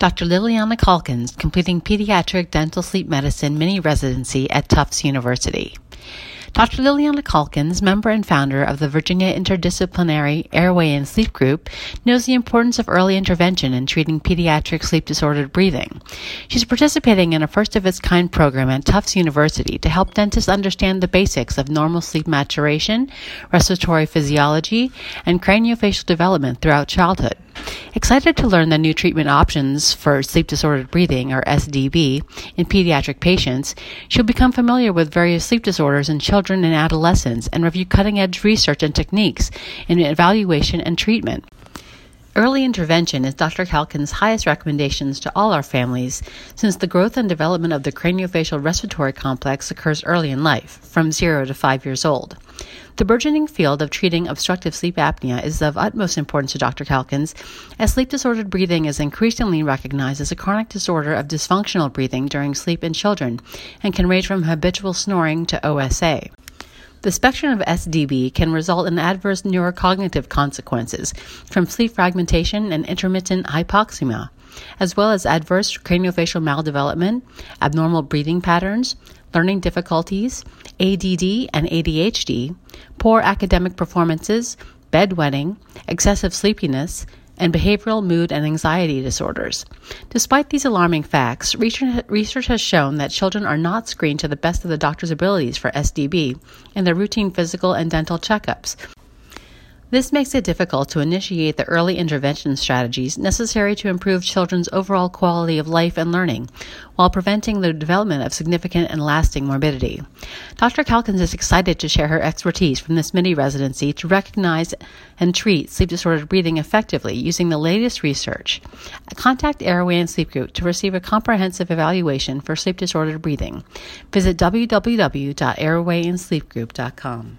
Dr. Liliana Calkins completing pediatric dental sleep medicine mini residency at Tufts University. Dr. Liliana Calkins, member and founder of the Virginia Interdisciplinary Airway and Sleep Group, knows the importance of early intervention in treating pediatric sleep disordered breathing. She's participating in a first of its kind program at Tufts University to help dentists understand the basics of normal sleep maturation, respiratory physiology, and craniofacial development throughout childhood. Excited to learn the new treatment options for sleep disordered breathing, or SDB, in pediatric patients, she'll become familiar with various sleep disorders in children and adolescents and review cutting edge research and techniques in evaluation and treatment. Early intervention is Dr. Calkins' highest recommendations to all our families since the growth and development of the craniofacial respiratory complex occurs early in life, from 0 to 5 years old. The burgeoning field of treating obstructive sleep apnea is of utmost importance to Dr. Calkins, as sleep disordered breathing is increasingly recognized as a chronic disorder of dysfunctional breathing during sleep in children and can range from habitual snoring to OSA. The spectrum of SDB can result in adverse neurocognitive consequences from sleep fragmentation and intermittent hypoxemia, as well as adverse craniofacial maldevelopment, abnormal breathing patterns, learning difficulties, ADD and ADHD, poor academic performances, bedwetting, excessive sleepiness, and behavioral mood and anxiety disorders. Despite these alarming facts, research has shown that children are not screened to the best of the doctor's abilities for SDB in their routine physical and dental checkups, this makes it difficult to initiate the early intervention strategies necessary to improve children's overall quality of life and learning, while preventing the development of significant and lasting morbidity. Dr. Calkins is excited to share her expertise from this mini residency to recognize and treat sleep disordered breathing effectively using the latest research. Contact Airway and Sleep Group to receive a comprehensive evaluation for sleep disordered breathing. Visit www.airwayandsleepgroup.com.